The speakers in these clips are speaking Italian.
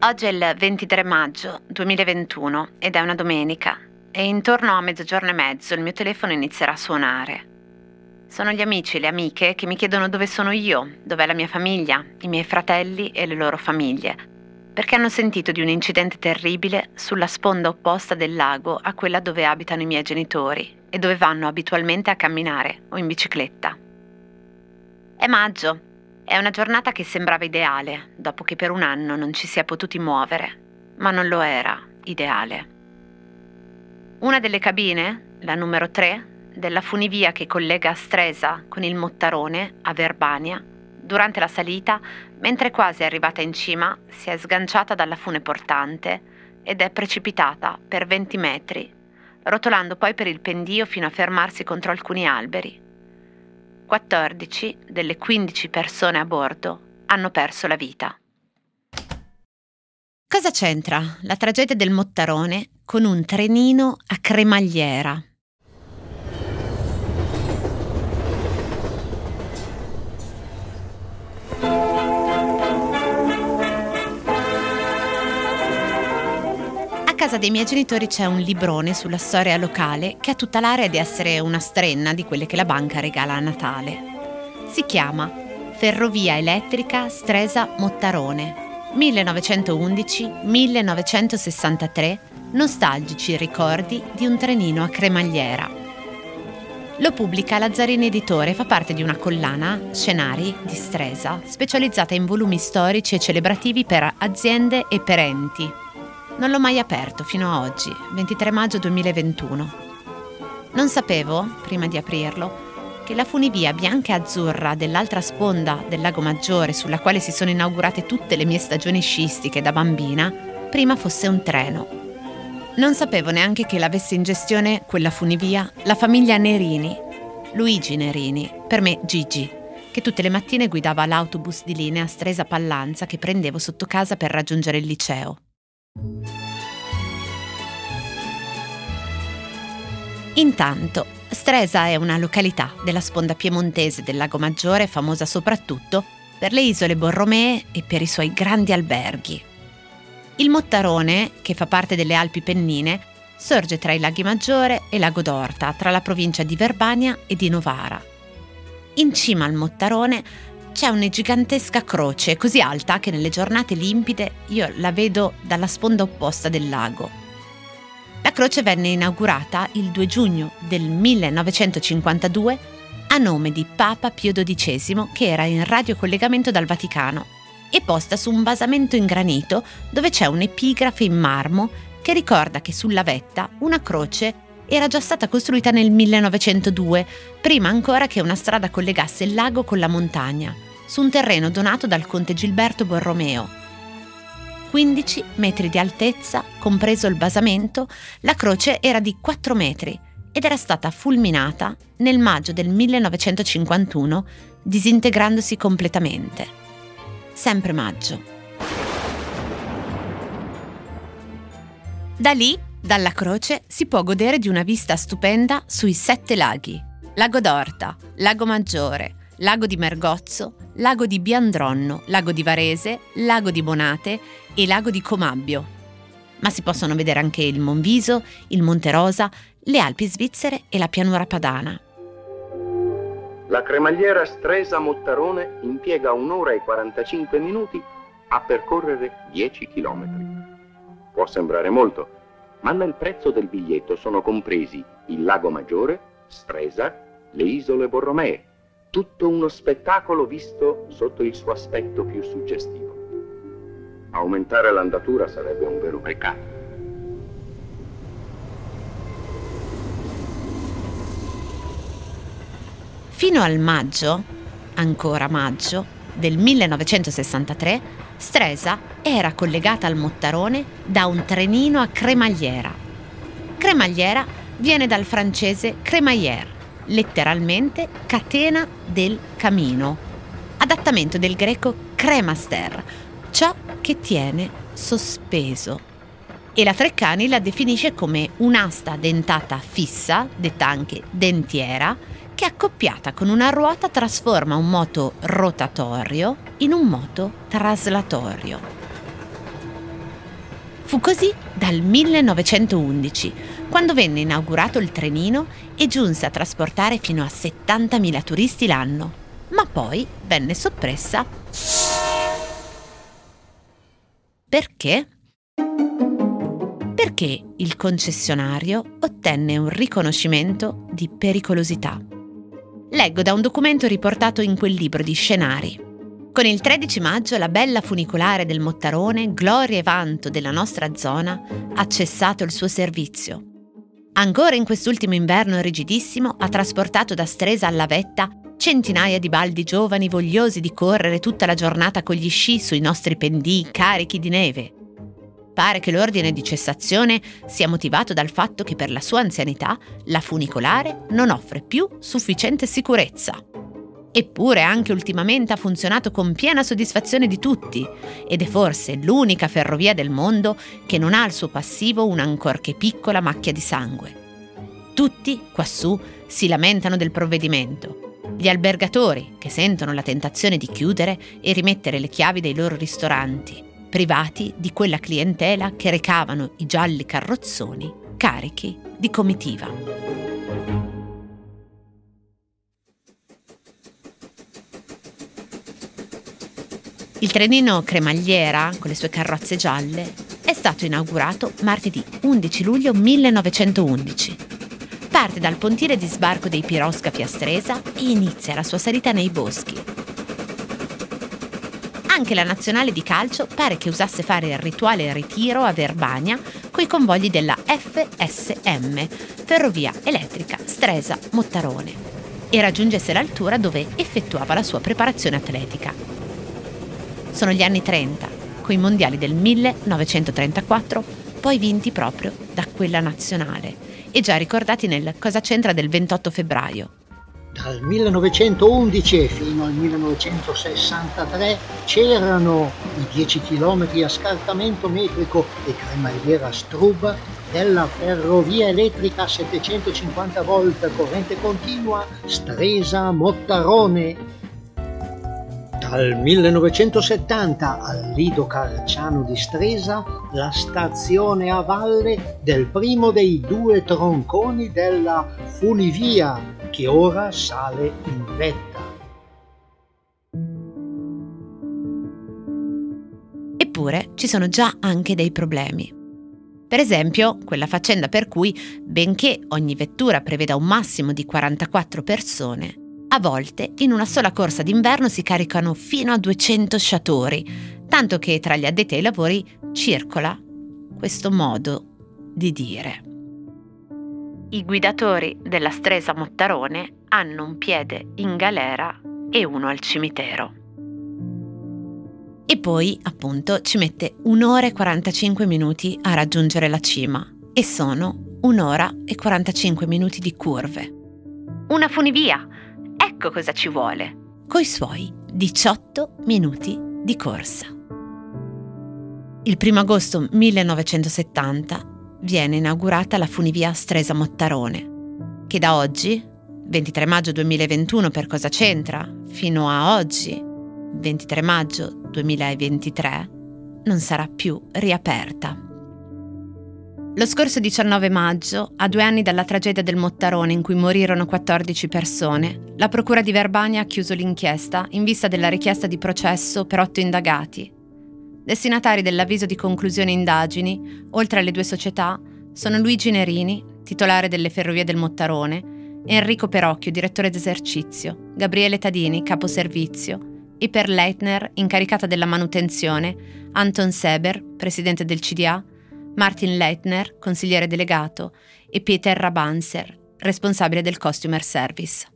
Oggi è il 23 maggio 2021 ed è una domenica e intorno a mezzogiorno e mezzo il mio telefono inizierà a suonare. Sono gli amici e le amiche che mi chiedono dove sono io, dov'è la mia famiglia, i miei fratelli e le loro famiglie, perché hanno sentito di un incidente terribile sulla sponda opposta del lago a quella dove abitano i miei genitori e dove vanno abitualmente a camminare o in bicicletta. È maggio, è una giornata che sembrava ideale, dopo che per un anno non ci si è potuti muovere, ma non lo era ideale. Una delle cabine, la numero 3, della funivia che collega Stresa con il Mottarone a Verbania, durante la salita, mentre quasi arrivata in cima, si è sganciata dalla fune portante ed è precipitata per 20 metri, rotolando poi per il pendio fino a fermarsi contro alcuni alberi. 14 delle 15 persone a bordo hanno perso la vita. Cosa c'entra la tragedia del Mottarone con un trenino a cremagliera? Casa dei miei genitori c'è un librone sulla storia locale che ha tutta l'area di essere una strenna di quelle che la banca regala a Natale. Si chiama Ferrovia Elettrica Stresa Mottarone, 1911-1963, nostalgici ricordi di un trenino a cremagliera. Lo pubblica Lazzarini Editore e fa parte di una collana, Scenari, di Stresa, specializzata in volumi storici e celebrativi per aziende e per enti, non l'ho mai aperto fino a oggi, 23 maggio 2021. Non sapevo, prima di aprirlo, che la funivia bianca e azzurra dell'altra sponda del lago Maggiore, sulla quale si sono inaugurate tutte le mie stagioni sciistiche da bambina, prima fosse un treno. Non sapevo neanche che l'avesse in gestione quella funivia la famiglia Nerini, Luigi Nerini, per me Gigi, che tutte le mattine guidava l'autobus di linea Stresa Pallanza che prendevo sotto casa per raggiungere il liceo. Intanto, Stresa è una località della sponda piemontese del Lago Maggiore famosa soprattutto per le isole Borromee e per i suoi grandi alberghi. Il Mottarone, che fa parte delle Alpi Pennine, sorge tra il Laghi Maggiore e Lago d'Orta, tra la provincia di Verbania e di Novara. In cima al Mottarone c'è una gigantesca croce così alta che nelle giornate limpide io la vedo dalla sponda opposta del lago. La croce venne inaugurata il 2 giugno del 1952 a nome di Papa Pio XII che era in radiocollegamento dal Vaticano e posta su un basamento in granito dove c'è un'epigrafe in marmo che ricorda che sulla vetta una croce era già stata costruita nel 1902, prima ancora che una strada collegasse il lago con la montagna su un terreno donato dal conte Gilberto Borromeo. 15 metri di altezza, compreso il basamento, la croce era di 4 metri ed era stata fulminata nel maggio del 1951, disintegrandosi completamente. Sempre maggio. Da lì, dalla croce, si può godere di una vista stupenda sui sette laghi. Lago d'Orta, Lago Maggiore, Lago di Mergozzo, Lago di Biandronno, Lago di Varese, Lago di Bonate e Lago di Comabbio. Ma si possono vedere anche il Monviso, il Monte Rosa, le Alpi svizzere e la pianura padana. La cremagliera Stresa Mottarone impiega un'ora e 45 minuti a percorrere 10 chilometri. Può sembrare molto, ma nel prezzo del biglietto sono compresi il Lago Maggiore, Stresa, le isole Borromee, tutto uno spettacolo visto sotto il suo aspetto più suggestivo. Aumentare l'andatura sarebbe un vero peccato. Fino al maggio, ancora maggio, del 1963, Stresa era collegata al Mottarone da un trenino a cremagliera. Cremagliera viene dal francese crémaillère, letteralmente catena del camino, adattamento del greco cremaster, ciò che tiene sospeso. E la Treccani la definisce come un'asta dentata fissa, detta anche dentiera, che accoppiata con una ruota trasforma un moto rotatorio in un moto traslatorio. Fu così dal 1911, quando venne inaugurato il trenino e giunse a trasportare fino a 70.000 turisti l'anno, ma poi venne soppressa. Perché? Perché il concessionario ottenne un riconoscimento di pericolosità. Leggo da un documento riportato in quel libro di scenari. Con il 13 maggio la bella funicolare del Mottarone, gloria e vanto della nostra zona, ha cessato il suo servizio. Ancora in quest'ultimo inverno rigidissimo ha trasportato da Stresa alla Vetta centinaia di baldi giovani vogliosi di correre tutta la giornata con gli sci sui nostri pendii carichi di neve pare che l'ordine di cessazione sia motivato dal fatto che per la sua anzianità la funicolare non offre più sufficiente sicurezza. Eppure anche ultimamente ha funzionato con piena soddisfazione di tutti ed è forse l'unica ferrovia del mondo che non ha al suo passivo un'ancorché piccola macchia di sangue. Tutti, quassù, si lamentano del provvedimento. Gli albergatori, che sentono la tentazione di chiudere e rimettere le chiavi dei loro ristoranti, privati di quella clientela che recavano i gialli carrozzoni carichi di comitiva. Il trenino cremagliera, con le sue carrozze gialle, è stato inaugurato martedì 11 luglio 1911. Parte dal pontile di sbarco dei piroscafi a Stresa e inizia la sua salita nei boschi, anche la nazionale di calcio pare che usasse fare il rituale ritiro a Verbania coi convogli della FSM, Ferrovia Elettrica Stresa Mottarone, e raggiungesse l'altura dove effettuava la sua preparazione atletica. Sono gli anni 30, coi mondiali del 1934, poi vinti proprio da quella nazionale e già ricordati nel Cosa c'entra del 28 febbraio, dal 1911 fino al 1963 c'erano i 10 km a scartamento metrico e cremagliera Struba della ferrovia elettrica a 750 volt corrente continua Stresa-Mottarone. Dal 1970 al Lido Carciano di Stresa la stazione a valle del primo dei due tronconi della funivia che ora sale in vetta. Eppure ci sono già anche dei problemi. Per esempio, quella faccenda per cui, benché ogni vettura preveda un massimo di 44 persone, a volte in una sola corsa d'inverno si caricano fino a 200 sciatori, tanto che tra gli addetti ai lavori circola questo modo di dire. I guidatori della Stresa Mottarone hanno un piede in galera e uno al cimitero. E poi, appunto, ci mette un'ora e 45 minuti a raggiungere la cima e sono un'ora e 45 minuti di curve. Una funivia! Ecco cosa ci vuole! Coi suoi 18 minuti di corsa. Il 1 agosto 1970 viene inaugurata la funivia Stresa-Mottarone, che da oggi, 23 maggio 2021 per cosa c'entra, fino a oggi, 23 maggio 2023, non sarà più riaperta. Lo scorso 19 maggio, a due anni dalla tragedia del Mottarone in cui morirono 14 persone, la Procura di Verbania ha chiuso l'inchiesta in vista della richiesta di processo per otto indagati, Destinatari dell'avviso di conclusione indagini, oltre alle due società, sono Luigi Nerini, titolare delle Ferrovie del Mottarone, Enrico Perocchio, direttore d'esercizio, Gabriele Tadini, capo servizio, Iper Leitner, incaricata della manutenzione, Anton Seber, presidente del CDA, Martin Leitner, consigliere delegato, e Peter Rabanser, responsabile del Customer Service.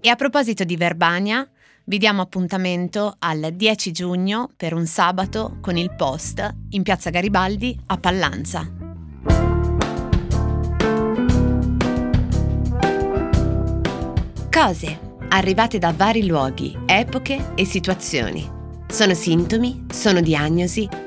E a proposito di Verbania, vi diamo appuntamento al 10 giugno per un sabato con il post in Piazza Garibaldi a Pallanza. Cose arrivate da vari luoghi, epoche e situazioni. Sono sintomi, sono diagnosi